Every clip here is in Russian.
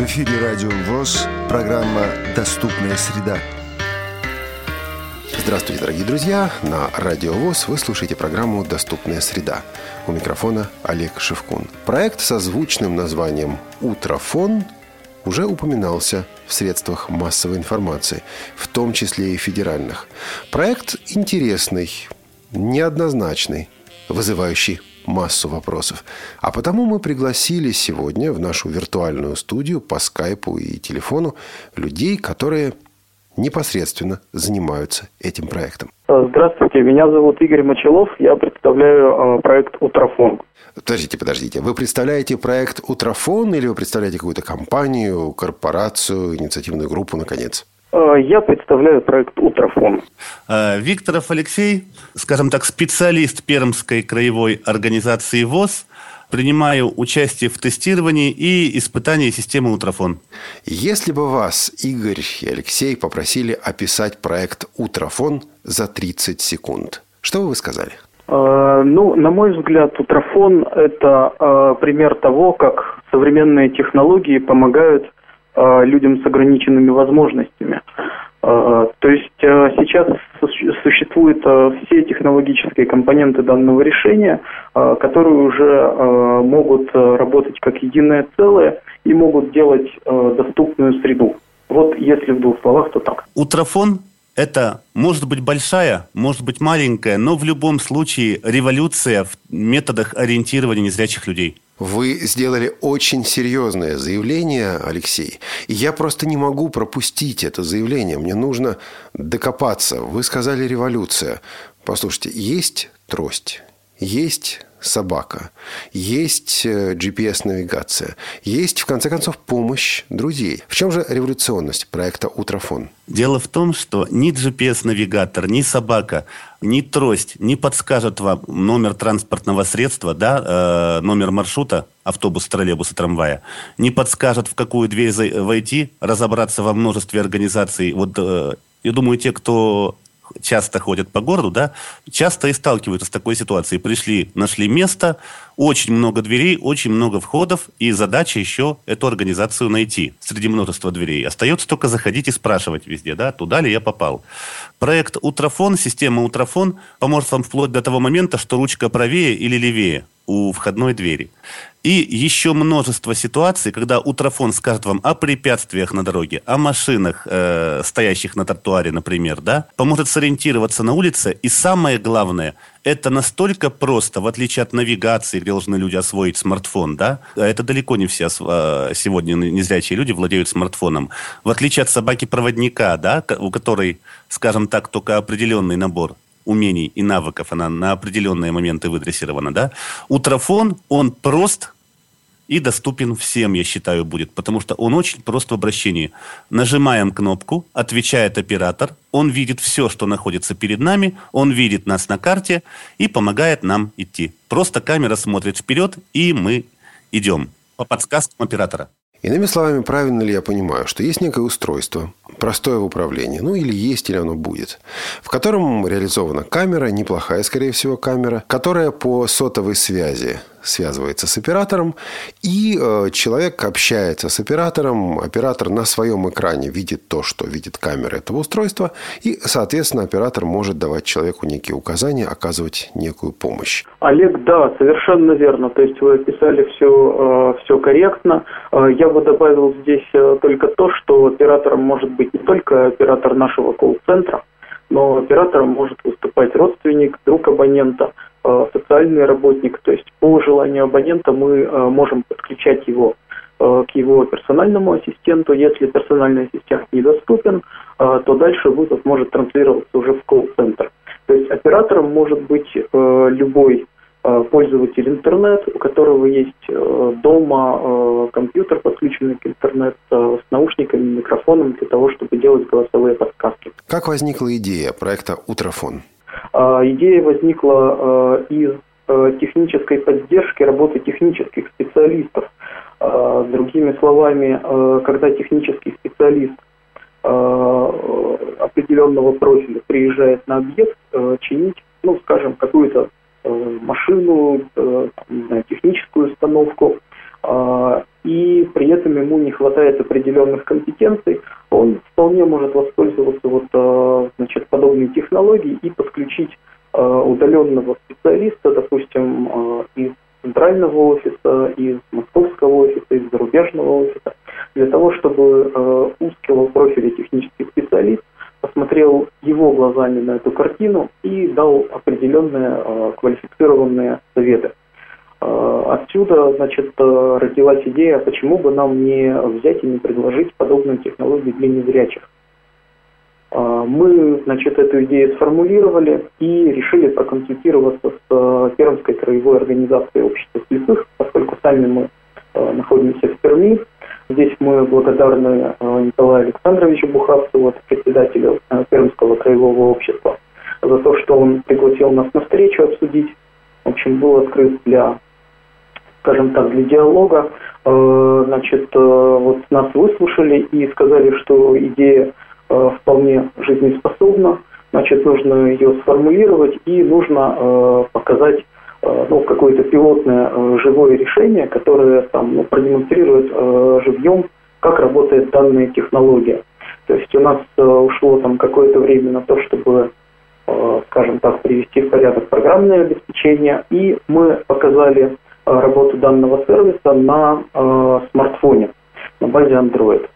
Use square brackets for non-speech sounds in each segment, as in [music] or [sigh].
В эфире Радио ВОЗ, программа «Доступная среда». Здравствуйте, дорогие друзья! На Радио ВОЗ вы слушаете программу «Доступная среда». У микрофона Олег Шевкун. Проект со звучным названием «Утрофон» уже упоминался в средствах массовой информации, в том числе и федеральных. Проект интересный, неоднозначный, вызывающий массу вопросов. А потому мы пригласили сегодня в нашу виртуальную студию по скайпу и телефону людей, которые непосредственно занимаются этим проектом. Здравствуйте, меня зовут Игорь Мочелов, я представляю э, проект «Утрофон». Подождите, подождите. Вы представляете проект «Утрофон» или вы представляете какую-то компанию, корпорацию, инициативную группу, наконец? Э, я представляю проект «Утрофон». Э, Викторов Алексей, скажем так, специалист Пермской краевой организации ВОЗ, принимаю участие в тестировании и испытании системы «Утрофон». Если бы вас, Игорь и Алексей, попросили описать проект «Утрофон» за 30 секунд, что бы вы сказали? Э, ну, на мой взгляд, Утрофон – это э, пример того, как современные технологии помогают людям с ограниченными возможностями. Э, то есть э, сейчас существуют э, все технологические компоненты данного решения, которые уже могут работать как единое целое и могут делать доступную среду. Вот если в двух словах, то так. Утрофон это может быть большая, может быть маленькая, но в любом случае революция в методах ориентирования незрячих людей. Вы сделали очень серьезное заявление, Алексей. И я просто не могу пропустить это заявление. Мне нужно докопаться. Вы сказали революция. Послушайте, есть трость, есть собака, есть э, GPS-навигация, есть, в конце концов, помощь друзей. В чем же революционность проекта «Утрофон»? Дело в том, что ни GPS-навигатор, ни собака, ни трость не подскажет вам номер транспортного средства, да, э, номер маршрута, автобус, троллейбуса, трамвая, не подскажет, в какую дверь войти, разобраться во множестве организаций. Вот э, я думаю, те, кто часто ходят по городу, да, часто и сталкиваются с такой ситуацией. Пришли, нашли место, очень много дверей, очень много входов, и задача еще эту организацию найти среди множества дверей. Остается только заходить и спрашивать везде, да, туда ли я попал. Проект Утрофон, система Утрофон поможет вам вплоть до того момента, что ручка правее или левее у входной двери. И еще множество ситуаций, когда Утрофон скажет вам о препятствиях на дороге, о машинах, э, стоящих на тротуаре, например, да, поможет сориентироваться на улице. И самое главное, это настолько просто, в отличие от навигации, где должны люди освоить смартфон, да, а это далеко не все э, сегодня незрячие люди владеют смартфоном. В отличие от собаки-проводника, да, у которой, скажем так, только определенный набор умений и навыков, она на определенные моменты выдрессирована, да, утрофон, он прост и доступен всем, я считаю, будет, потому что он очень прост в обращении. Нажимаем кнопку, отвечает оператор, он видит все, что находится перед нами, он видит нас на карте и помогает нам идти. Просто камера смотрит вперед, и мы идем по подсказкам оператора. Иными словами, правильно ли я понимаю, что есть некое устройство, простое в управлении, ну или есть, или оно будет, в котором реализована камера, неплохая, скорее всего, камера, которая по сотовой связи связывается с оператором, и э, человек общается с оператором. Оператор на своем экране видит то, что видит камера этого устройства, и, соответственно, оператор может давать человеку некие указания, оказывать некую помощь. Олег, да, совершенно верно. То есть вы описали все, э, все корректно. Э, я бы добавил здесь только то, что оператором может быть не только оператор нашего колл-центра, но оператором может выступать родственник, друг абонента – социальный работник. То есть по желанию абонента мы э, можем подключать его э, к его персональному ассистенту. Если персональный ассистент недоступен, то дальше вызов может транслироваться уже в колл-центр. То есть оператором может быть любой пользователь интернет, у которого есть дома компьютер, подключенный к интернету с наушниками, микрофоном для того, чтобы делать голосовые подсказки. Как возникла идея проекта «Утрофон»? А, идея возникла а, из а, технической поддержки работы технических специалистов. Другими словами, когда технический специалист определенного профиля приезжает на объект чинить, ну, скажем, какую-то машину, техническую установку, и при этом ему не хватает определенных компетенций, он вполне может воспользоваться вот, э, значит, подобной технологией и подключить э, удаленного специалиста, допустим, э, из центрального офиса, из московского офиса, из зарубежного офиса, для того, чтобы узкого профиля технический специалист посмотрел его глазами на эту картину и дал определенные квалифицированные советы. Э, отсюда, значит, э, родилась идея, почему бы нам не взять и не предложить подобную технологию для незрячих. Э, мы, значит, эту идею сформулировали и решили проконсультироваться с Пермской краевой организацией общества слепых, поскольку сами мы находимся в Перми. Здесь мы благодарны Николаю Александровичу Бухавцеву, председателю Пермского краевого общества, за то, что он пригласил нас на встречу обсудить. В общем, был открыт для скажем так, для диалога. Э, значит, э, вот нас выслушали и сказали, что идея э, вполне жизнеспособна, значит, нужно ее сформулировать и нужно показать ну, какое-то пилотное живое решение, которое там, ну, продемонстрирует живьем, как работает данная технология. То есть у нас ушло там какое-то время на то, чтобы скажем так, привести в порядок программное обеспечение, и мы показали работу данного сервиса на э, смартфоне на базе Android.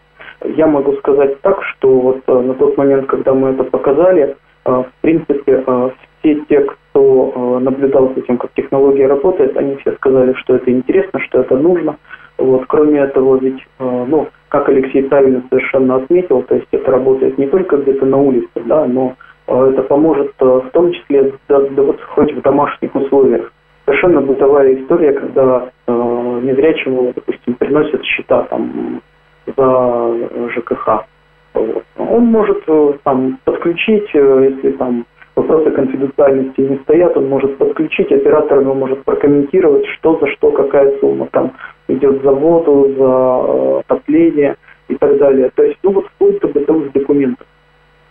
Я могу сказать так, что вот э, на тот момент, когда мы это показали, э, в принципе, э, все те, кто э, наблюдал за тем, как технология работает, они все сказали, что это интересно, что это нужно. Вот, кроме этого, ведь, э, ну, как Алексей правильно совершенно отметил, то есть это работает не только где-то на улице, да, но э, это поможет э, в том числе да, да, вот хоть в домашних условиях совершенно бытовая история, когда э, незрячему, допустим, приносят счета там за ЖКХ. Вот. Он может э, там подключить, э, если там вопросы конфиденциальности не стоят, он может подключить, оператор ему может прокомментировать, что за что, какая сумма там идет за воду, за э, отопление и так далее. То есть, ну вот вплоть до бытовых документов.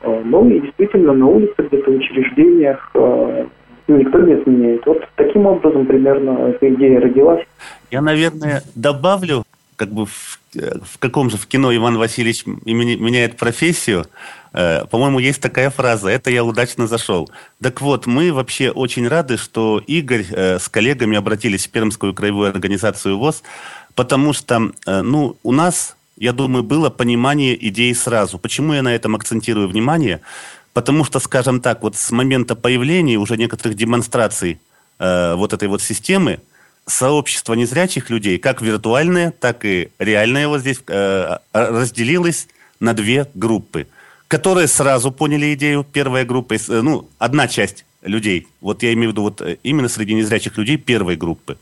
Э, ну и действительно на улице, где-то в учреждениях э, никто не отменяет. Вот таким образом примерно эта идея родилась. Я, наверное, добавлю, как бы в, в каком же в кино Иван Васильевич меняет профессию, э, по-моему, есть такая фраза «это я удачно зашел». Так вот, мы вообще очень рады, что Игорь э, с коллегами обратились в Пермскую краевую организацию ВОЗ, потому что, э, ну, у нас, я думаю, было понимание идеи сразу. Почему я на этом акцентирую внимание? Потому что, скажем так, вот с момента появления уже некоторых демонстраций э, вот этой вот системы, сообщество незрячих людей, как виртуальное, так и реальное вот здесь, э, разделилось на две группы, которые сразу поняли идею. Первая группа, э, ну, одна часть людей, вот я имею в виду вот э, именно среди незрячих людей первой группы,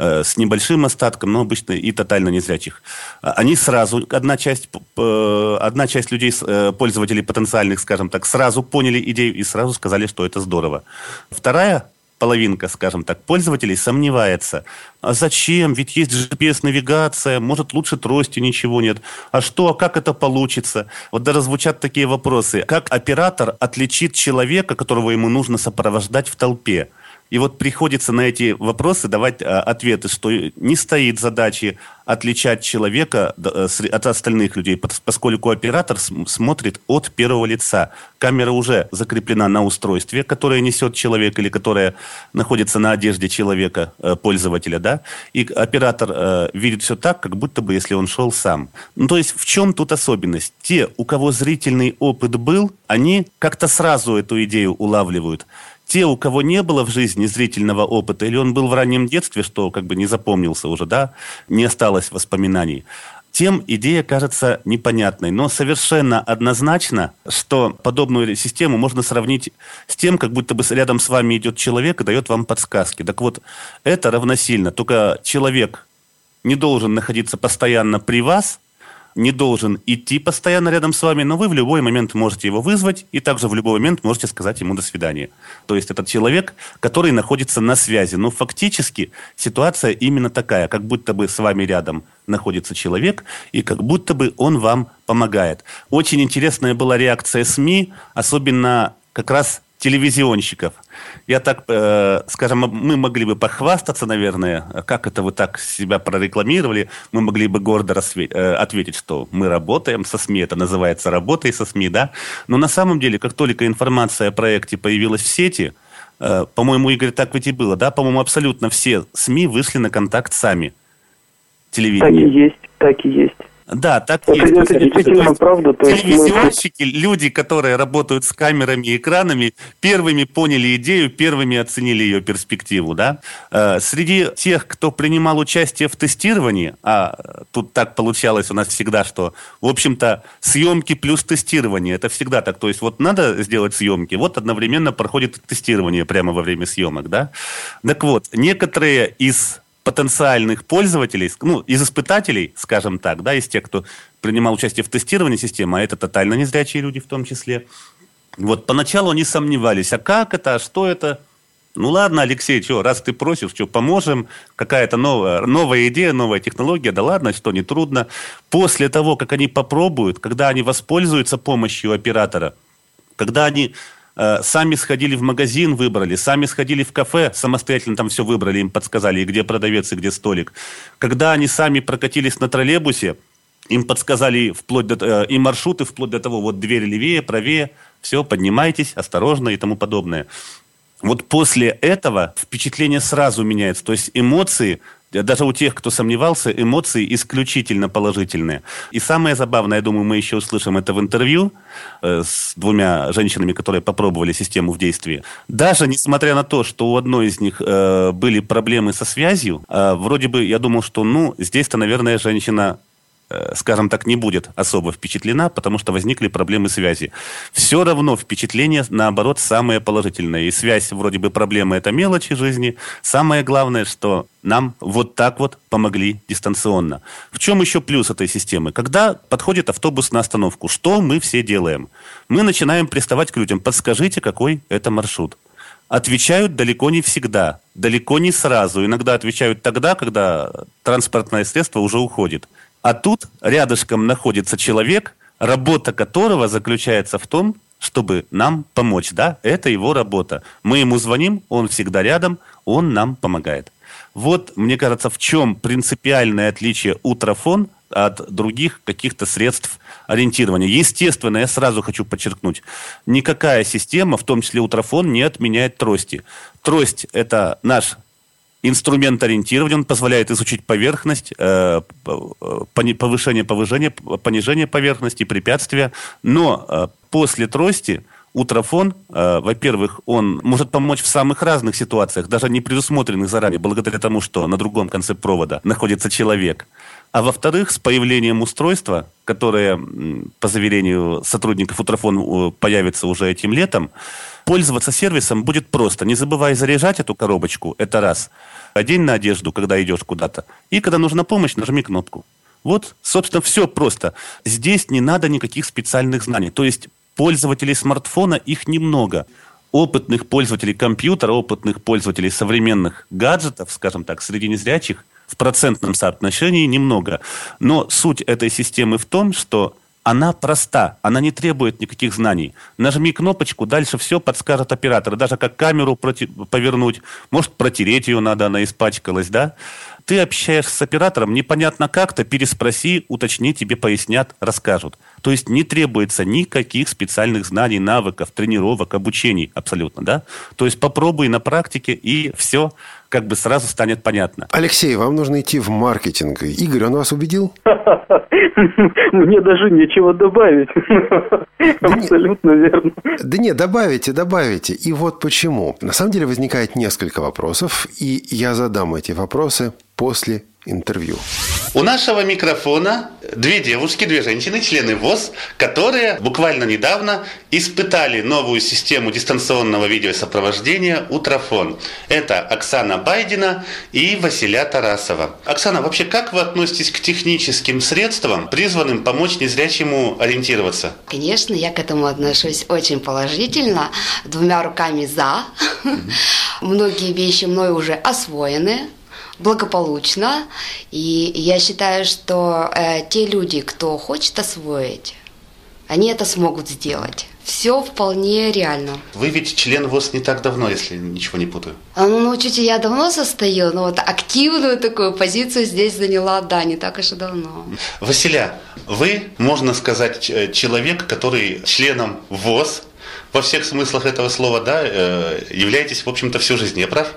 с небольшим остатком, но обычно и тотально незрячих. Они сразу, одна часть, одна часть людей, э, пользователей потенциальных, скажем так, сразу поняли идею и сразу сказали, что это здорово. Вторая половинка, скажем так, пользователей сомневается. А зачем? Ведь есть GPS-навигация, может, лучше трости ничего нет. А что, а как это получится? Вот даже звучат такие вопросы. Как оператор отличит человека, которого ему нужно сопровождать в толпе? И вот приходится на эти вопросы давать а, ответы, что не стоит задачи отличать человека э, от остальных людей, поскольку оператор смотрит от первого лица. Камера уже закреплена на устройстве, которое несет человек или которое находится на одежде человека, э, пользователя, да, и оператор э, видит все так, как будто бы если он шел сам. Ну, то есть в чем тут особенность? Те, у кого зрительный опыт был, они как-то сразу эту идею улавливают те, у кого не было в жизни зрительного опыта, или он был в раннем детстве, что как бы не запомнился уже, да, не осталось воспоминаний, тем идея кажется непонятной. Но совершенно однозначно, что подобную систему можно сравнить с тем, как будто бы рядом с вами идет человек и дает вам подсказки. Так вот, это равносильно. Только человек не должен находиться постоянно при вас – не должен идти постоянно рядом с вами, но вы в любой момент можете его вызвать и также в любой момент можете сказать ему «до свидания». То есть этот человек, который находится на связи. Но фактически ситуация именно такая, как будто бы с вами рядом находится человек, и как будто бы он вам помогает. Очень интересная была реакция СМИ, особенно как раз телевизионщиков. Я так, э, скажем, мы могли бы похвастаться, наверное, как это вы так себя прорекламировали, мы могли бы гордо рассве- э, ответить, что мы работаем со СМИ, это называется работой со СМИ, да. Но на самом деле, как только информация о проекте появилась в сети, э, по-моему, Игорь, так ведь и было, да, по-моему, абсолютно все СМИ вышли на контакт сами. Телевидение. Так и есть, так и есть. Да, так это, есть. Это действительно то правда. То телевизионщики, мы... люди, которые работают с камерами и экранами, первыми поняли идею, первыми оценили ее перспективу. Да? Э, среди тех, кто принимал участие в тестировании, а тут так получалось у нас всегда, что, в общем-то, съемки плюс тестирование, это всегда так. То есть вот надо сделать съемки, вот одновременно проходит тестирование прямо во время съемок. Да? Так вот, некоторые из потенциальных пользователей, ну, из испытателей, скажем так, да, из тех, кто принимал участие в тестировании системы, а это тотально незрячие люди в том числе, вот поначалу они сомневались, а как это, а что это? Ну ладно, Алексей, что, раз ты просишь, что, поможем, какая-то новая, новая идея, новая технология, да ладно, что, не трудно. После того, как они попробуют, когда они воспользуются помощью оператора, когда они сами сходили в магазин, выбрали, сами сходили в кафе, самостоятельно там все выбрали, им подсказали, и где продавец, и где столик. Когда они сами прокатились на троллейбусе, им подсказали вплоть до, э, и маршруты, вплоть до того, вот дверь левее, правее, все, поднимайтесь, осторожно и тому подобное. Вот после этого впечатление сразу меняется. То есть эмоции даже у тех, кто сомневался, эмоции исключительно положительные. И самое забавное, я думаю, мы еще услышим это в интервью э, с двумя женщинами, которые попробовали систему в действии. Даже несмотря на то, что у одной из них э, были проблемы со связью, э, вроде бы я думал, что, ну, здесь-то, наверное, женщина Э, скажем так, не будет особо впечатлена, потому что возникли проблемы связи. Все равно впечатление, наоборот, самое положительное. И связь, вроде бы, проблема – это мелочи жизни. Самое главное, что нам вот так вот помогли дистанционно. В чем еще плюс этой системы? Когда подходит автобус на остановку, что мы все делаем? Мы начинаем приставать к людям. Подскажите, какой это маршрут? Отвечают далеко не всегда, далеко не сразу. Иногда отвечают тогда, когда транспортное средство уже уходит. А тут рядышком находится человек, работа которого заключается в том, чтобы нам помочь. Да, это его работа. Мы ему звоним, он всегда рядом, он нам помогает. Вот, мне кажется, в чем принципиальное отличие утрофон от других каких-то средств ориентирования. Естественно, я сразу хочу подчеркнуть, никакая система, в том числе утрофон, не отменяет трости. Трость – это наш инструмент ориентирования, он позволяет изучить поверхность, э, повышение, повышение, понижение поверхности, препятствия. Но э, после трости Утрофон, э, во-первых, он может помочь в самых разных ситуациях, даже не предусмотренных заранее, благодаря тому, что на другом конце провода находится человек. А во-вторых, с появлением устройства, которое, по заверению сотрудников Утрофон, появится уже этим летом, пользоваться сервисом будет просто. Не забывай заряжать эту коробочку, это раз. Одень на одежду, когда идешь куда-то. И когда нужна помощь, нажми кнопку. Вот, собственно, все просто. Здесь не надо никаких специальных знаний. То есть пользователей смартфона их немного. Опытных пользователей компьютера, опытных пользователей современных гаджетов, скажем так, среди незрячих, в процентном соотношении немного. Но суть этой системы в том, что она проста, она не требует никаких знаний. Нажми кнопочку, дальше все подскажет оператор. Даже как камеру повернуть, может протереть ее надо, она испачкалась, да? Ты общаешься с оператором, непонятно как-то, переспроси, уточни, тебе пояснят, расскажут. То есть не требуется никаких специальных знаний, навыков, тренировок, обучений абсолютно, да? То есть попробуй на практике, и все как бы сразу станет понятно. Алексей, вам нужно идти в маркетинг. Игорь, он вас убедил? [laughs] Мне даже нечего добавить. Абсолютно верно. Да нет, добавите, добавите. И вот почему. На самом деле возникает несколько вопросов, и я задам эти вопросы после интервью. У нашего микрофона две девушки, две женщины, члены ВОЗ, которые буквально недавно испытали новую систему дистанционного видеосопровождения «Утрофон». Это Оксана Байдина и Василия Тарасова. Оксана, вообще как вы относитесь к техническим средствам, призванным помочь незрячему ориентироваться? Конечно, я к этому отношусь очень положительно, двумя руками «за». Многие вещи мной уже освоены, благополучно. И я считаю, что э, те люди, кто хочет освоить, они это смогут сделать. Все вполне реально. Вы ведь член ВОЗ не так давно, если ничего не путаю. А, ну, на учете я давно состою, но вот активную такую позицию здесь заняла, да, не так уж и давно. Василя, вы, можно сказать, человек, который членом ВОЗ во всех смыслах этого слова, да, э, являетесь, в общем-то, всю жизнь, я прав?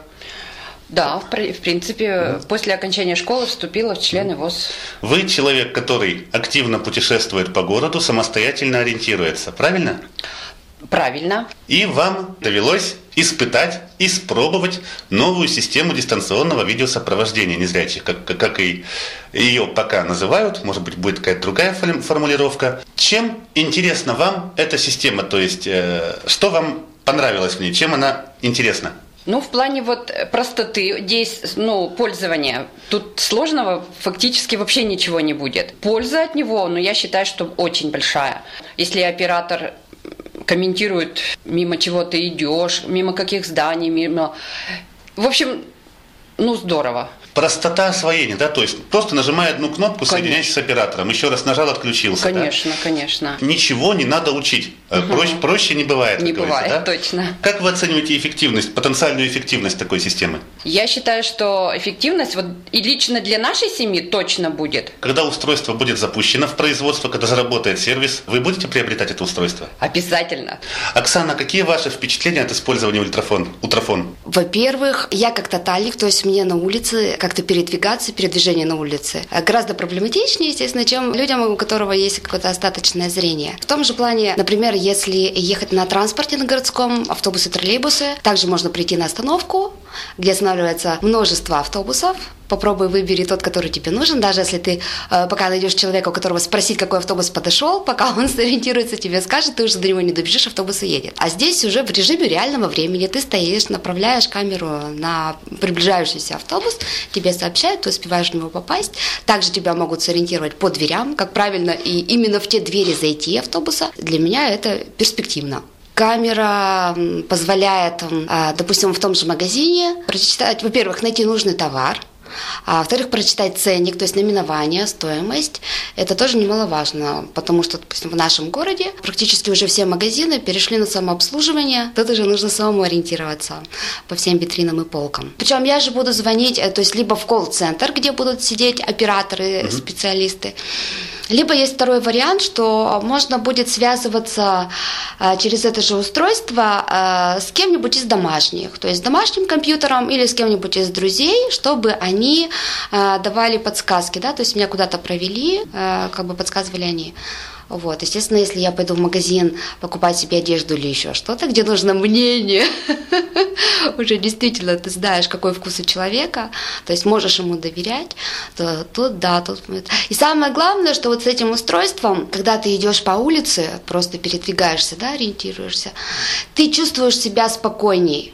Да, в, в принципе, после окончания школы вступила в члены ВОЗ. Вы человек, который активно путешествует по городу, самостоятельно ориентируется, правильно? Правильно. И вам довелось испытать, испробовать новую систему дистанционного видеосопровождения незрячих, как, как и ее пока называют, может быть, будет какая-то другая формулировка. Чем интересна вам эта система, то есть э, что вам понравилось в ней, чем она интересна? Ну, в плане вот простоты здесь, ну, пользования, тут сложного фактически вообще ничего не будет. Польза от него, ну, я считаю, что очень большая. Если оператор комментирует, мимо чего ты идешь, мимо каких зданий, мимо... В общем, ну, здорово простота освоения, да, то есть просто нажимая одну кнопку, соединяйся с оператором, еще раз нажал, отключился. Конечно, да? конечно. Ничего не надо учить. Угу. Проще, проще не бывает. Не бывает, да? точно. Как вы оцениваете эффективность, потенциальную эффективность такой системы? Я считаю, что эффективность вот и лично для нашей семьи точно будет. Когда устройство будет запущено в производство, когда заработает сервис, вы будете приобретать это устройство? Обязательно. Оксана, какие ваши впечатления от использования ультрафон? Ультрафон? Во-первых, я как тотальник, то есть мне на улице как-то передвигаться, передвижение на улице. А гораздо проблематичнее, естественно, чем людям, у которого есть какое-то остаточное зрение. В том же плане, например, если ехать на транспорте на городском, автобусы, троллейбусы, также можно прийти на остановку, где останавливается множество автобусов, попробуй выбери тот, который тебе нужен, даже если ты э, пока найдешь человека, у которого спросить, какой автобус подошел, пока он сориентируется, тебе скажет, ты уже до него не добежишь, автобус едет. А здесь уже в режиме реального времени ты стоишь, направляешь камеру на приближающийся автобус, тебе сообщают, ты успеваешь в него попасть. Также тебя могут сориентировать по дверям, как правильно и именно в те двери зайти автобуса. Для меня это перспективно. Камера позволяет, а, допустим, в том же магазине прочитать, во-первых, найти нужный товар, а во-вторых, прочитать ценник, то есть наименование, стоимость. Это тоже немаловажно, потому что, допустим, в нашем городе практически уже все магазины перешли на самообслуживание. Тут уже нужно самому ориентироваться по всем витринам и полкам. Причем я же буду звонить, э, то есть либо в колл-центр, где будут сидеть операторы, специалисты, либо есть второй вариант, что можно будет связываться э, через это же устройство э, с кем-нибудь из домашних, то есть с домашним компьютером или с кем-нибудь из друзей, чтобы они э, давали подсказки, да, то есть меня куда-то провели, как бы подсказывали они. Вот, естественно, если я пойду в магазин покупать себе одежду или еще что-то, где нужно мнение, [laughs] уже действительно ты знаешь, какой вкус у человека, то есть можешь ему доверять, то тут да, тут... И самое главное, что вот с этим устройством, когда ты идешь по улице, просто передвигаешься, да, ориентируешься, ты чувствуешь себя спокойней,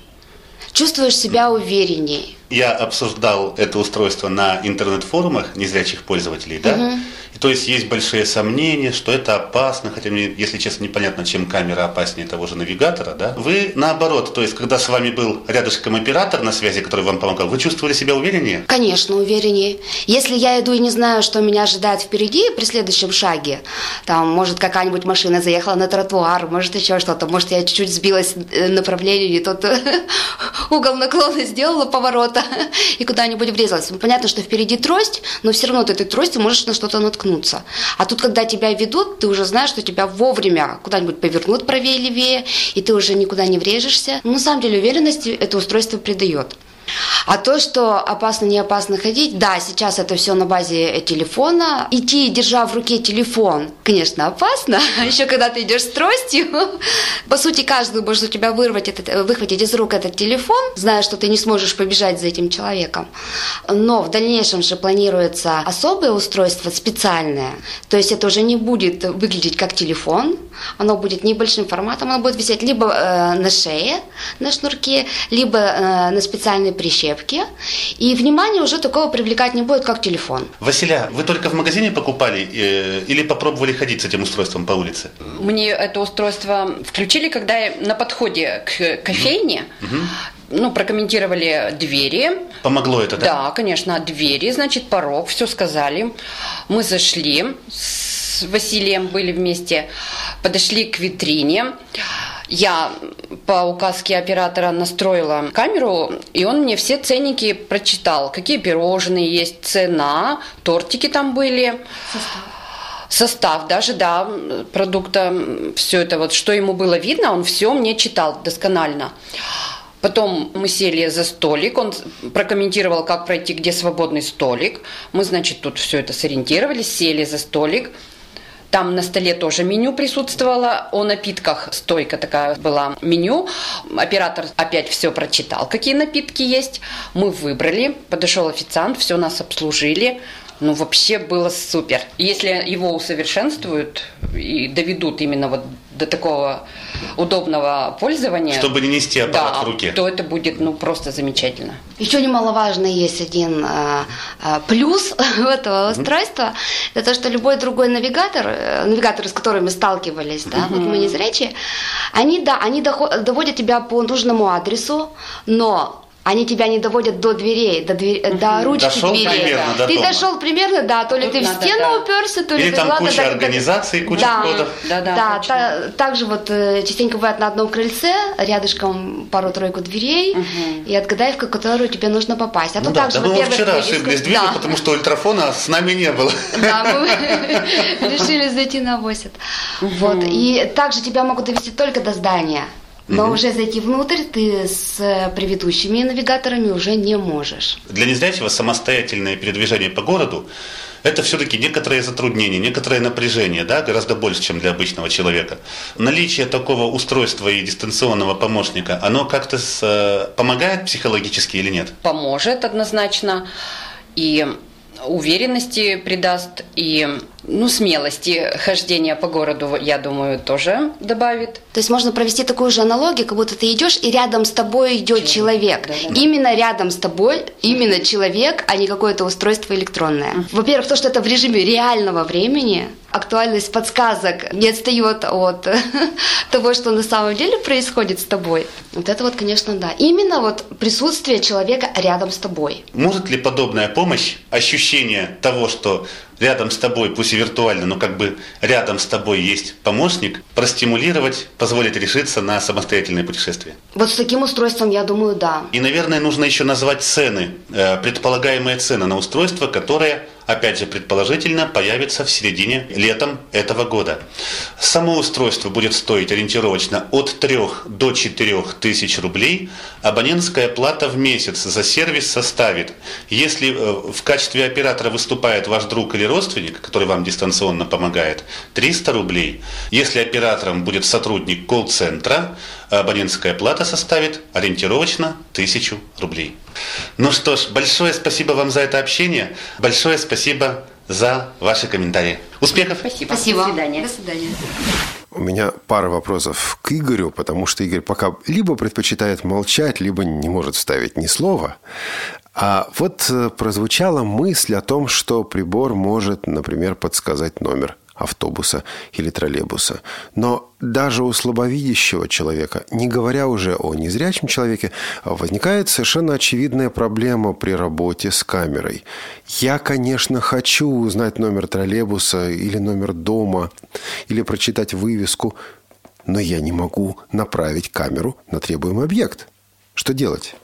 чувствуешь себя уверенней. Я обсуждал это устройство на интернет-форумах незрячих пользователей, да, угу. То есть есть большие сомнения, что это опасно, хотя мне, если честно, непонятно, чем камера опаснее того же навигатора, да? Вы наоборот, то есть когда с вами был рядышком оператор на связи, который вам помогал, вы чувствовали себя увереннее? Конечно, увереннее. Если я иду и не знаю, что меня ожидает впереди при следующем шаге, там, может, какая-нибудь машина заехала на тротуар, может, еще что-то, может, я чуть-чуть сбилась э, направление, не тот [laughs] угол наклона сделала поворота и куда-нибудь врезалась. Понятно, что впереди трость, но все равно ты этой тростью можешь на что-то наткнуться. А тут, когда тебя ведут, ты уже знаешь, что тебя вовремя куда-нибудь повернут правее левее, и ты уже никуда не врежешься. Но на самом деле уверенности это устройство придает. А то, что опасно, не опасно ходить, да, сейчас это все на базе телефона. Идти, держа в руке телефон, конечно, опасно. [laughs] А еще когда ты идешь с тростью, [laughs] по сути, каждый может у тебя вырвать этот, выхватить из рук этот телефон, зная, что ты не сможешь побежать за этим человеком. Но в дальнейшем же планируется особое устройство, специальное. То есть это уже не будет выглядеть как телефон, оно будет небольшим форматом, оно будет висеть либо э, на шее, на шнурке, либо э, на специальной прищепке. И внимание уже такого привлекать не будет, как телефон. Василя, вы только в магазине покупали э, или попробовали ходить с этим устройством по улице? Мне это устройство включили, когда я на подходе к кофейне. Угу ну, прокомментировали двери. Помогло это, да? Да, конечно, двери, значит, порог, все сказали. Мы зашли с Василием, были вместе подошли к витрине. Я по указке оператора настроила камеру, и он мне все ценники прочитал. Какие пирожные есть, цена, тортики там были. Состав. Даже, да, продукта, все это вот, что ему было видно, он все мне читал досконально. Потом мы сели за столик, он прокомментировал, как пройти, где свободный столик. Мы, значит, тут все это сориентировались, сели за столик. Там на столе тоже меню присутствовало. О напитках стойка такая была меню. Оператор опять все прочитал, какие напитки есть. Мы выбрали. Подошел официант, все нас обслужили. Ну, вообще было супер. Если его усовершенствуют и доведут именно вот до такого удобного пользования. Чтобы не нести аппарат да, в руке. то это будет ну, просто замечательно. Еще немаловажно есть один а, а, плюс [laughs] у этого устройства. Это то, что любой другой навигатор, э, навигаторы, с которыми мы сталкивались, да, вот мы не зрячие, они, да, они доход, доводят тебя по нужному адресу, но они тебя не доводят до дверей, до, дверь, угу. до ручки дошел двери. Примерно до ты дома. дошел примерно, да, то ли Тут ты надо, в стену да. уперся, то ли Или ты там куча так- организаций, куча да, входов. Да, да, да, та- также вот э, частенько бывает на одном крыльце, рядышком пару-тройку дверей, и отгадай, в которую тебе нужно попасть. А Ну то да, также, да мы во-первых, вчера ошиблись дверью, да. потому что ультрафона с нами не было. Да, мы [laughs] [laughs] решили зайти на 80. Вот. И также тебя могут довести только до здания. Но уже зайти внутрь ты с предыдущими навигаторами уже не можешь. Для незрячего самостоятельное передвижение по городу это все-таки некоторые затруднения, некоторое напряжение, да, гораздо больше, чем для обычного человека. Наличие такого устройства и дистанционного помощника, оно как-то с, э, помогает психологически или нет? Поможет однозначно. И уверенности придаст, и ну, смелости хождения по городу, я думаю, тоже добавит. То есть можно провести такую же аналогию, как будто ты идешь, и рядом с тобой идет человек. Да, да, да. Именно рядом с тобой, именно человек, а не какое-то устройство электронное. Во-первых, то, что это в режиме реального времени, актуальность подсказок не отстает от [laughs] того, что на самом деле происходит с тобой. Вот это вот, конечно, да. Именно вот присутствие человека рядом с тобой. Может ли подобная помощь, ощущение того, что рядом с тобой, пусть и виртуально, но как бы рядом с тобой есть помощник, простимулировать, позволить решиться на самостоятельное путешествие? Вот с таким устройством, я думаю, да. И, наверное, нужно еще назвать цены, э, предполагаемые цены на устройство, которое, опять же, предположительно появится в середине летом этого года. Само устройство будет стоить ориентировочно от 3 до 4 тысяч рублей. Абонентская плата в месяц за сервис составит, если э, в качестве оператора выступает ваш друг или родственник, который вам дистанционно помогает, 300 рублей. Если оператором будет сотрудник колл-центра, абонентская плата составит ориентировочно 1000 рублей. Ну что ж, большое спасибо вам за это общение. Большое спасибо за ваши комментарии. Успехов! Спасибо. Спасибо. До свидания. До свидания. У меня пара вопросов к Игорю, потому что Игорь пока либо предпочитает молчать, либо не может вставить ни слова. А вот э, прозвучала мысль о том, что прибор может, например, подсказать номер автобуса или троллейбуса. Но даже у слабовидящего человека, не говоря уже о незрячем человеке, возникает совершенно очевидная проблема при работе с камерой. Я, конечно, хочу узнать номер троллейбуса или номер дома, или прочитать вывеску, но я не могу направить камеру на требуемый объект. Что делать?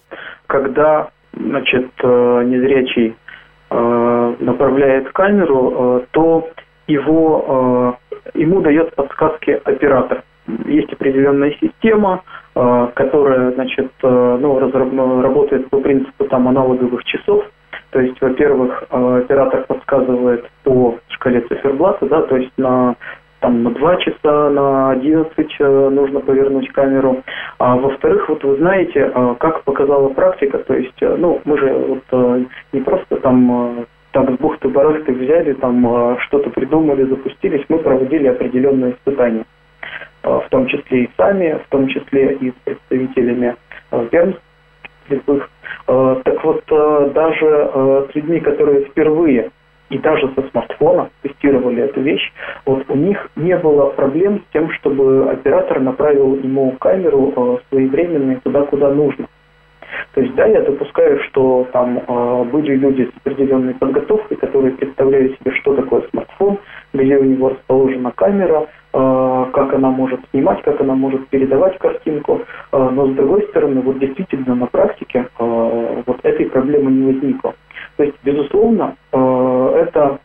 когда значит, э, незрячий э, направляет камеру, э, то его, э, ему дает подсказки оператор. Есть определенная система, э, которая значит, э, ну, работает по принципу там, аналоговых часов. То есть, во-первых, оператор подсказывает по шкале циферблата, да, то есть на там на 2 часа, на 11 э, нужно повернуть камеру. А во-вторых, вот вы знаете, как показала практика, то есть, ну, мы же вот не просто там так с бухты-барахты взяли, там э, что-то придумали, запустились, мы проводили определенные испытания. Э, В том числе и сами, в том числе и с представителями ведомств любых. Э, Так вот, даже с людьми, которые впервые и даже со смартфона тестировали эту вещь, вот у них не было проблем с тем, чтобы оператор направил ему камеру своевременно и туда, куда нужно. То есть, да, я допускаю, что там э, были люди с определенной подготовкой, которые представляли себе, что такое смартфон, где у него расположена камера, э, как она может снимать, как она может передавать картинку. Но с другой стороны, вот действительно на практике вот этой проблемы не возникло. То есть, безусловно, это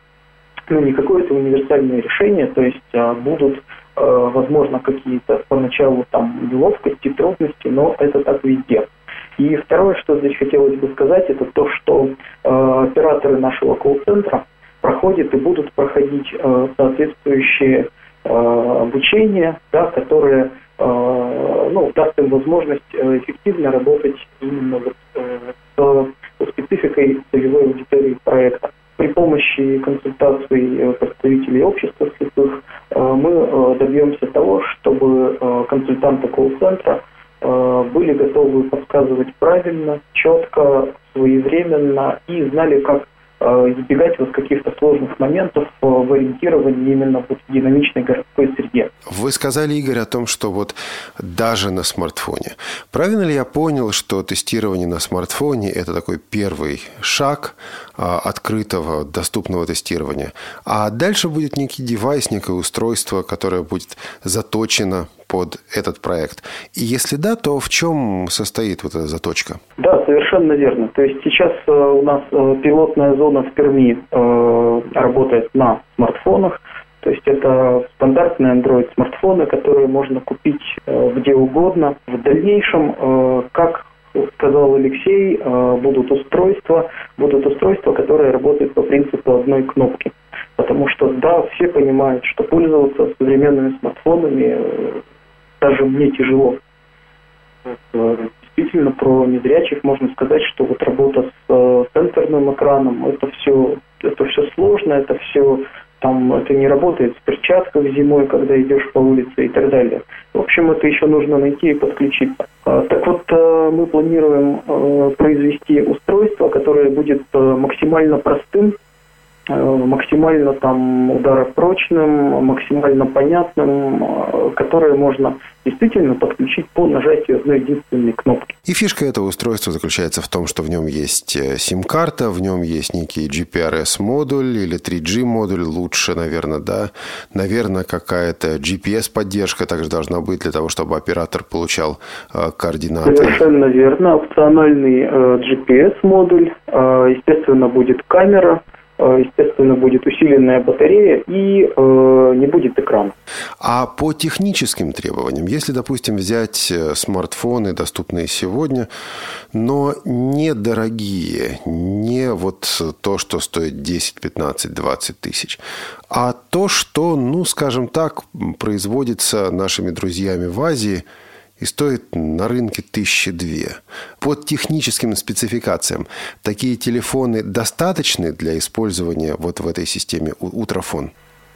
ну, не какое-то универсальное решение, то есть будут возможно, какие-то поначалу там неловкости, трудности, но это так везде. И второе, что здесь хотелось бы сказать, это то, что э, операторы нашего колл-центра проходят и будут проходить э, соответствующие э, обучения, да, которые э, ну, даст им возможность э, эффективно работать именно вот, э, с спецификой целевой аудитории проекта. При помощи консультаций э, представителей общества слепых э, мы добьемся того, чтобы консультанты колл-центра были готовы подсказывать правильно, четко, своевременно и знали, как Э, избегать вот каких-то сложных моментов в ориентировании именно в динамичной городской среде. Вы сказали, Игорь, о том, что вот даже на смартфоне. Правильно ли я понял, что тестирование на смартфоне – это такой первый шаг а, открытого, доступного тестирования, а дальше будет некий девайс, некое устройство, которое будет заточено под этот проект? И если да, то в чем состоит вот эта заточка? Да, совершенно верно. То есть сейчас э, у нас э, пилотная зона в Перми э, работает на смартфонах. То есть это стандартные Android смартфоны, которые можно купить где угодно. В дальнейшем, как сказал Алексей, будут устройства, будут устройства, которые работают по принципу одной кнопки. Потому что, да, все понимают, что пользоваться современными смартфонами даже мне тяжело. Э, действительно, про незрячих можно сказать, что вот работа с э, экраном, это все, это все сложно, это все там это не работает в перчатках зимой, когда идешь по улице и так далее. В общем, это еще нужно найти и подключиться. А, так вот, э, мы планируем произвести устройство, которое будет максимально простым, Э, максимально там ударопрочным, максимально понятным, э, которое можно действительно подключить по нажатию одной единственной кнопки. И фишка этого устройства заключается в том, что в нем есть э, сим-карта, в нем есть некий GPRS-модуль или 3G-модуль, лучше, наверное, да. Наверное, какая-то GPS-поддержка также должна быть для того, чтобы оператор получал э, координаты. Совершенно верно. Опциональный э, GPS-модуль, э, естественно, будет камера, Э, естественно, будет усиленная батарея и э, не будет экрана. А по техническим требованиям, если, допустим, взять э, смартфоны, доступные сегодня, но недорогие, не вот то, что стоит 10, 15, 20 тысяч, а то, что, ну, скажем так, производится нашими друзьями в Азии – и стоит на рынке тысячи две. Под техническим спецификациям такие телефоны достаточны для использования вот в этой системе Утрофон?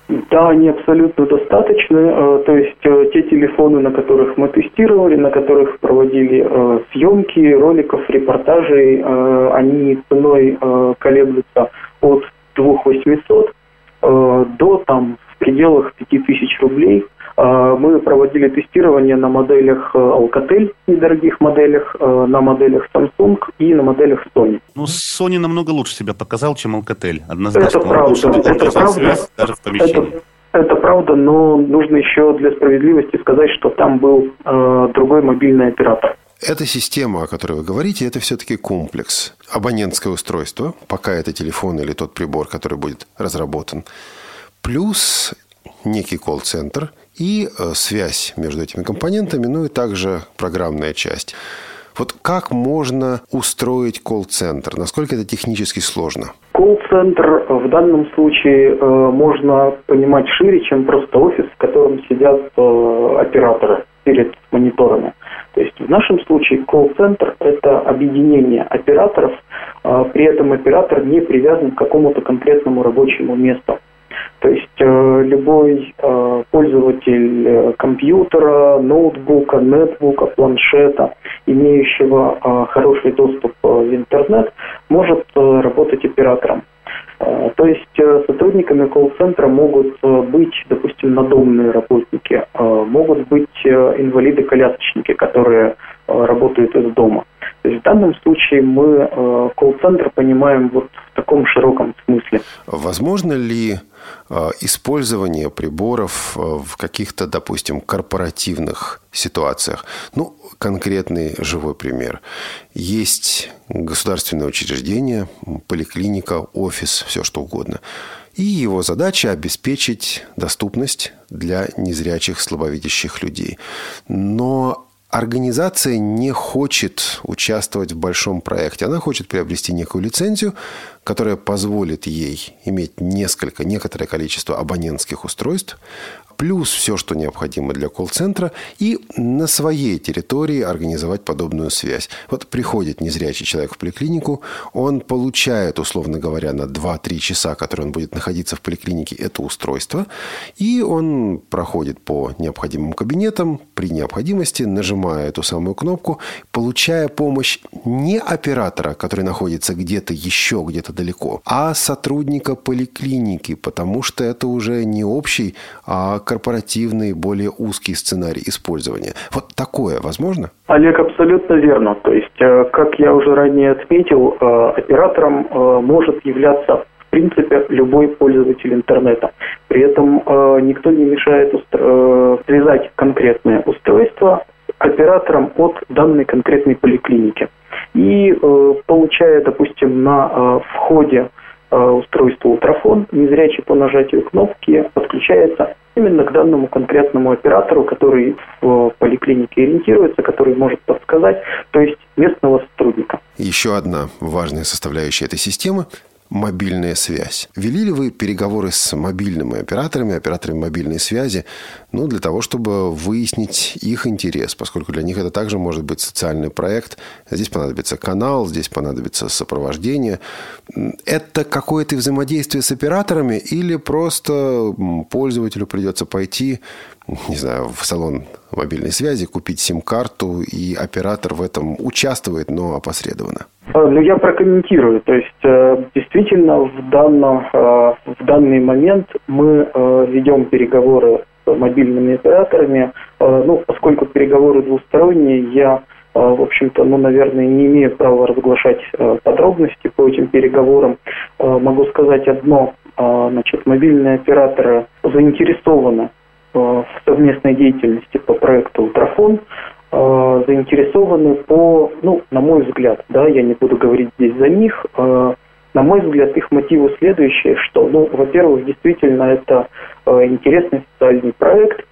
Да, они абсолютно достаточны. Э, то есть э, те телефоны, на которых мы тестировали, на которых проводили э, съемки роликов, репортажей, они ценой колеблются от 2800 до там в пределах 5000 рублей. А, мы проводили тестирование на моделях э, Alcatel, недорогих моделях, э, на моделях Samsung и на моделях Sony. Ну, Sony намного лучше себя показал, чем Alcatel. Однозначно. Это правда. Это правда. Даже в помещении. Это... Это правда, но нужно еще для справедливости сказать, что там был э, другой мобильный оператор. Эта система, о которой вы говорите, это все-таки комплекс. Абонентское устройство, пока это телефон или тот прибор, который будет разработан, плюс некий колл-центр и э, связь между этими компонентами, ну и также программная часть. Вот как можно устроить колл-центр? Насколько это технически сложно? Колл-центр в данном случае э, можно понимать шире, чем просто офис, в котором сидят э, операторы перед мониторами. То есть в нашем случае колл-центр – это объединение операторов, при этом оператор не привязан к какому-то конкретному рабочему месту. То есть э, любой э, пользователь э, компьютера, ноутбука, нетбука, планшета, имеющего э, хороший доступ э, в интернет, может э, работать оператором. Э, то есть э, сотрудниками колл-центра могут быть, допустим, надомные работники, могут быть инвалиды-колясочники, которые работают из дома. То есть в данном случае мы колл-центр понимаем вот в таком широком смысле. Возможно ли э, использования приборов в каких-то, допустим, корпоративных ситуациях. Ну, конкретный живой пример. Есть государственное учреждение, поликлиника, офис, все что угодно. И его задача обеспечить доступность для незрячих, слабовидящих людей. Но организация не хочет участвовать в большом проекте. Она хочет приобрести некую лицензию, которая позволит ей иметь несколько, некоторое количество абонентских устройств, плюс все, что необходимо для колл-центра, и на своей территории организовать подобную связь. Вот приходит незрячий человек в поликлинику, он получает, условно говоря, на 2-3 часа, которые он будет находиться в поликлинике, это устройство, и он проходит по необходимым кабинетам, при необходимости нажимая эту самую кнопку, получая помощь не оператора, который находится где-то еще, где-то далеко, а сотрудника поликлиники, потому что это уже не общий, а корпоративный, более узкий сценарий использования. Вот такое возможно? Олег, абсолютно верно. То есть, э, как я уже ранее отметил, э, оператором э, может являться в принципе любой пользователь интернета. При этом никто не мешает связать конкретное устройство оператором от данной конкретной поликлиники. И получая, допустим, на входе устройства ультрафон, незрячий по нажатию кнопки подключается именно к данному конкретному оператору, который в поликлинике ориентируется, который может подсказать, то есть местного сотрудника. Еще одна важная составляющая этой системы мобильная связь. Вели ли вы переговоры с мобильными операторами, операторами мобильной связи, ну, для того, чтобы выяснить их интерес, поскольку для них это также может быть социальный проект. Здесь понадобится канал, здесь понадобится сопровождение. Это какое-то взаимодействие с операторами или просто пользователю придется пойти, не знаю, в салон мобильной связи, купить сим-карту, и оператор в этом участвует, но опосредованно? А, ну, я прокомментирую. То есть, э, действительно, в, данном, э, в данный момент мы э, ведем переговоры мобильными операторами. Ну, поскольку переговоры двусторонние, я, в общем-то, ну, наверное, не имею права разглашать подробности по этим переговорам. Могу сказать одно. Значит, мобильные операторы заинтересованы в совместной деятельности по проекту «Ультрафон», э, заинтересованы по, ну, на мой взгляд, да, я не буду говорить здесь за них, э, на мой взгляд, их мотивы следующие, что, ну, во-первых, действительно это э, интересный социальный проект,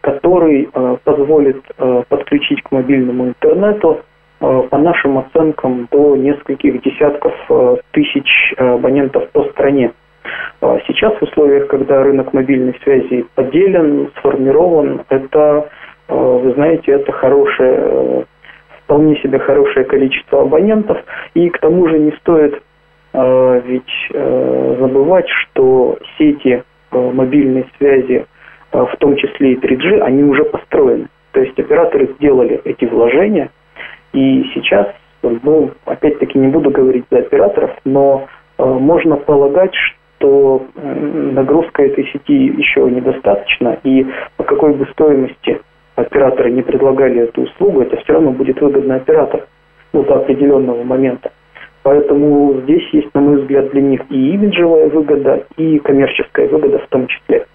который позволит подключить к мобильному интернету по нашим оценкам до нескольких десятков тысяч абонентов по стране. Сейчас в условиях, когда рынок мобильной связи поделен, сформирован, это, э, вы знаете, это хорошее, э, вполне себе хорошее количество абонентов. И к тому же не стоит э, ведь забывать, что сети мобильной связи, в том числе и 3G, они уже построены. То есть операторы сделали эти вложения, и сейчас, ну, опять-таки не буду говорить за операторов, но можно полагать, что то нагрузка этой сети еще недостаточно, и по какой бы стоимости операторы не предлагали эту услугу, это все равно будет выгодно оператор ну, до определенного момента. Поэтому здесь есть, на мой взгляд, для них и имиджевая выгода, и коммерческая выгода в том числе.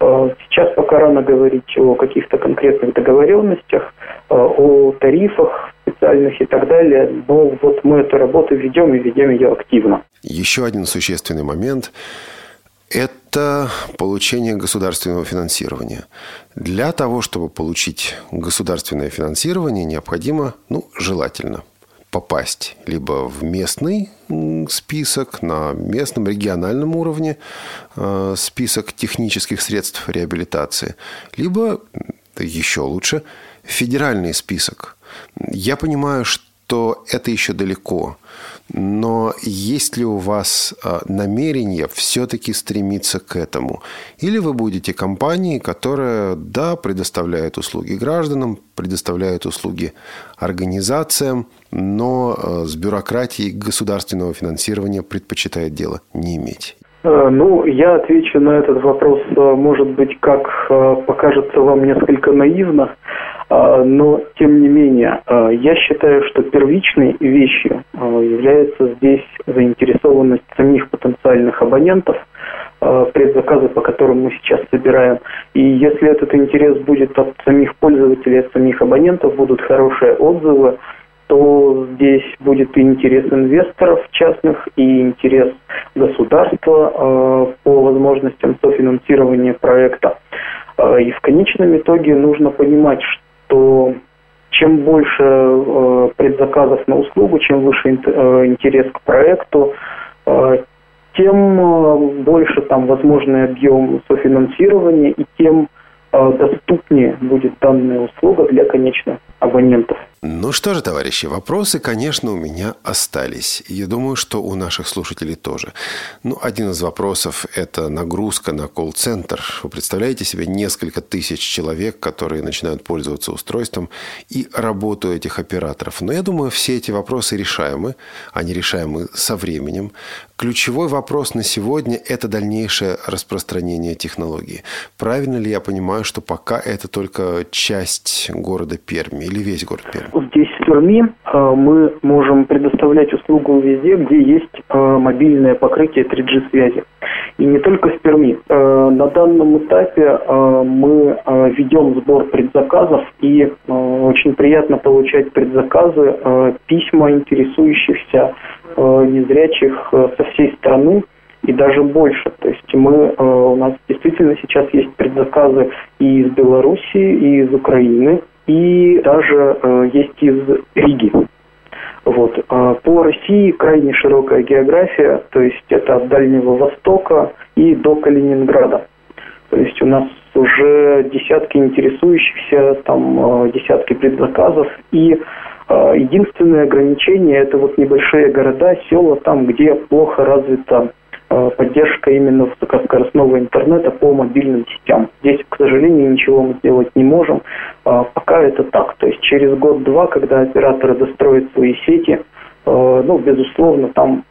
Э, сейчас пока рано говорить о каких-то конкретных договоренностях, э, о тарифах специальных и так далее, но вот мы эту работу ведем и ведем ее активно. Еще один существенный момент – это получение государственного финансирования. Для того, чтобы получить государственное финансирование, необходимо, ну, желательно – попасть либо в местный список, на местном региональном уровне э, список технических средств реабилитации, либо, еще лучше, федеральный список. Я понимаю, что это еще далеко – но есть ли у вас а, намерение все-таки стремиться к этому? Или вы будете компанией, которая, да, предоставляет услуги гражданам, предоставляет услуги организациям, но а, с бюрократией государственного финансирования предпочитает дело не иметь? Э, ну, я отвечу на этот вопрос, э, может быть, как покажется вам несколько наивно. А, но, тем не менее, а, я считаю, что первичной вещью а, является здесь заинтересованность самих потенциальных абонентов предзаказы, по которым мы сейчас собираем. И если этот интерес будет от самих пользователей, от самих абонентов, будут хорошие отзывы, то здесь будет и интерес инвесторов частных, и интерес государства э, по возможностям софинансирования проекта. Э, и в конечном итоге нужно понимать, что чем больше э, предзаказов на услугу, чем выше э, интерес к проекту, э, тем э, больше там возможный объем софинансирования и тем э, доступнее будет данная услуга для конечных абонентов. Ну что же, товарищи, вопросы, конечно, у меня остались. Я думаю, что у наших слушателей тоже. Ну, один из вопросов – это нагрузка на колл-центр. Вы представляете себе несколько тысяч человек, которые начинают пользоваться устройством и работу этих операторов. Но я думаю, все эти вопросы решаемы. Они решаемы со временем. Ключевой вопрос на сегодня – это дальнейшее распространение технологии. Правильно ли я понимаю, что пока это только часть города Перми или весь город Перми? Здесь в Перми э, мы можем предоставлять услугу везде, где есть э, мобильное покрытие 3G связи. И не только в Перми. Э, на данном этапе мы ведем сбор предзаказов, и очень приятно получать предзаказы, письма интересующихся незрячих со всей страны и даже больше. То есть мы, у нас действительно сейчас есть предзаказы и из Белоруссии, и из Украины, и даже э, есть из Риги. Вот. А по России крайне широкая география, то есть это от Дальнего Востока и до Калининграда. То есть у нас уже десятки интересующихся, там э, десятки предзаказов. И э, единственное ограничение это вот небольшие города, села, там, где плохо развита поддержка именно высокоскоростного интернета по мобильным сетям. Здесь, к сожалению, ничего мы сделать не можем. А, пока это так. То есть через год-два, когда операторы достроят свои сети, э, ну, безусловно, там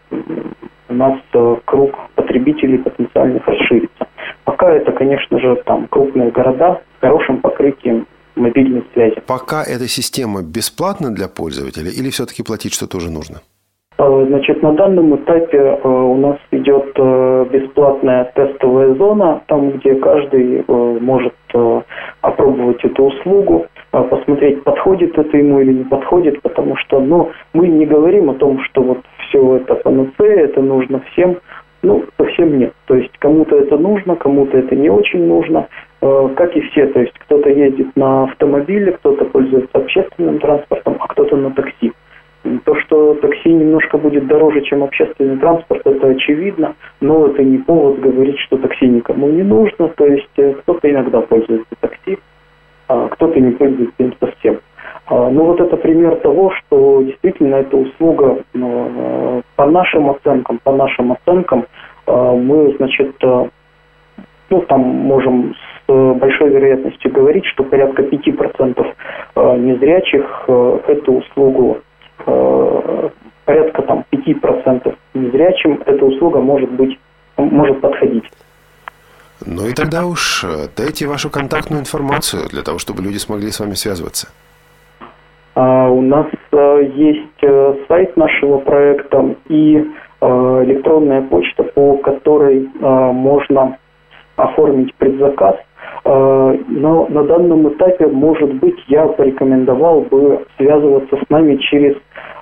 у нас э, круг потребителей потенциальных расширится. Пока это, конечно же, там крупные города с хорошим покрытием мобильной связи. Пока эта система бесплатна для пользователя или все-таки платить что-то уже нужно? Э, значит, на данном этапе э, у нас идет э, бесплатная тестовая зона, там, где каждый может опробовать эту услугу, посмотреть, подходит это ему или не подходит, потому что ну, мы не говорим о том, что вот все это панацея, это нужно всем. Ну, совсем нет. То есть кому-то это нужно, кому-то это не очень нужно. Как и все, то есть кто-то ездит на автомобиле, кто-то пользуется общественным транспортом, а кто-то на такси. То, что такси немножко будет дороже, чем общественный транспорт, это очевидно, но это не повод говорить, что такси никому не нужно. То есть э, кто-то иногда пользуется такси, а кто-то не пользуется им совсем. А, ну вот это пример того, что действительно эта услуга, э, по нашим оценкам, по нашим оценкам, э, мы, значит, ну, там можем с большой вероятностью говорить, что порядка 5% незрячих эту услугу порядка там 5% незрячим эта услуга может быть, может подходить. Ну и тогда уж э, дайте вашу контактную информацию для того, чтобы люди смогли с вами связываться. А, у нас а, есть а, сайт нашего проекта и электронная почта, по которой можно оформить предзаказ. А, но на данном этапе, может быть, я порекомендовал бы связываться с нами через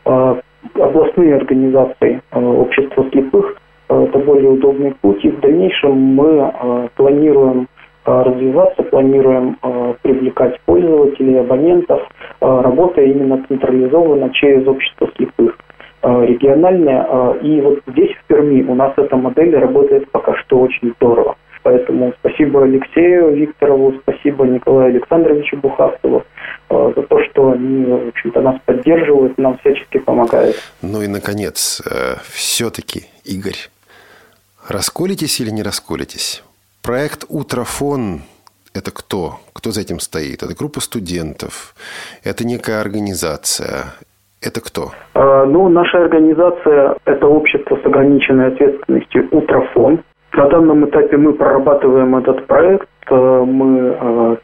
а, областные организации а, общества слепых. Это более удобный путь. И в дальнейшем мы планируем развиваться, планируем привлекать пользователей, абонентов, работая именно централизованно через общество слепых региональное. И вот здесь, в Перми, у нас эта модель работает пока что очень здорово. Поэтому спасибо Алексею Викторову, спасибо Николаю Александровичу Бухавцеву э, за то, что они, в общем-то, нас поддерживают, нам всячески помогают. Ну и, наконец, э, все-таки, Игорь, расколитесь или не расколитесь? Проект «Утрофон» – это кто? Кто за этим стоит? Это группа студентов? Это некая организация? Это кто? Э, ну, наша организация – это общество с ограниченной ответственностью «Утрофон». На данном этапе мы прорабатываем этот проект, э, мы э,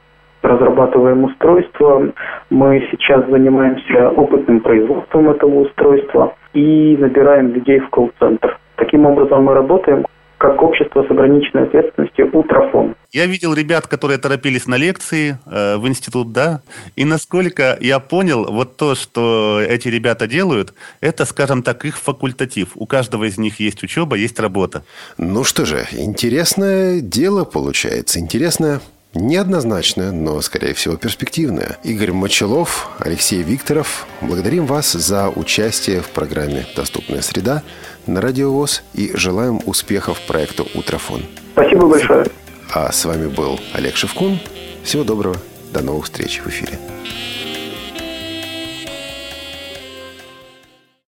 разрабатываем устройство, мы сейчас занимаемся опытным производством этого устройства и набираем людей в колл-центр. Таким образом мы работаем. Как общество с ограниченной ответственностью «Утрофон». Я видел ребят, которые торопились на лекции э, в институт, да, и насколько я понял, вот то, что эти ребята делают, это, скажем так, их факультатив. У каждого из них есть учеба, есть работа. Ну что же, интересное дело получается, интересное Неоднозначное, но, скорее всего, перспективное. Игорь Мочелов, Алексей Викторов, благодарим вас за участие в программе «Доступная среда» на Радио ВОЗ и желаем успехов проекту «Утрофон». Спасибо большое. А с вами был Олег Шевкун. Всего доброго. До новых встреч в эфире.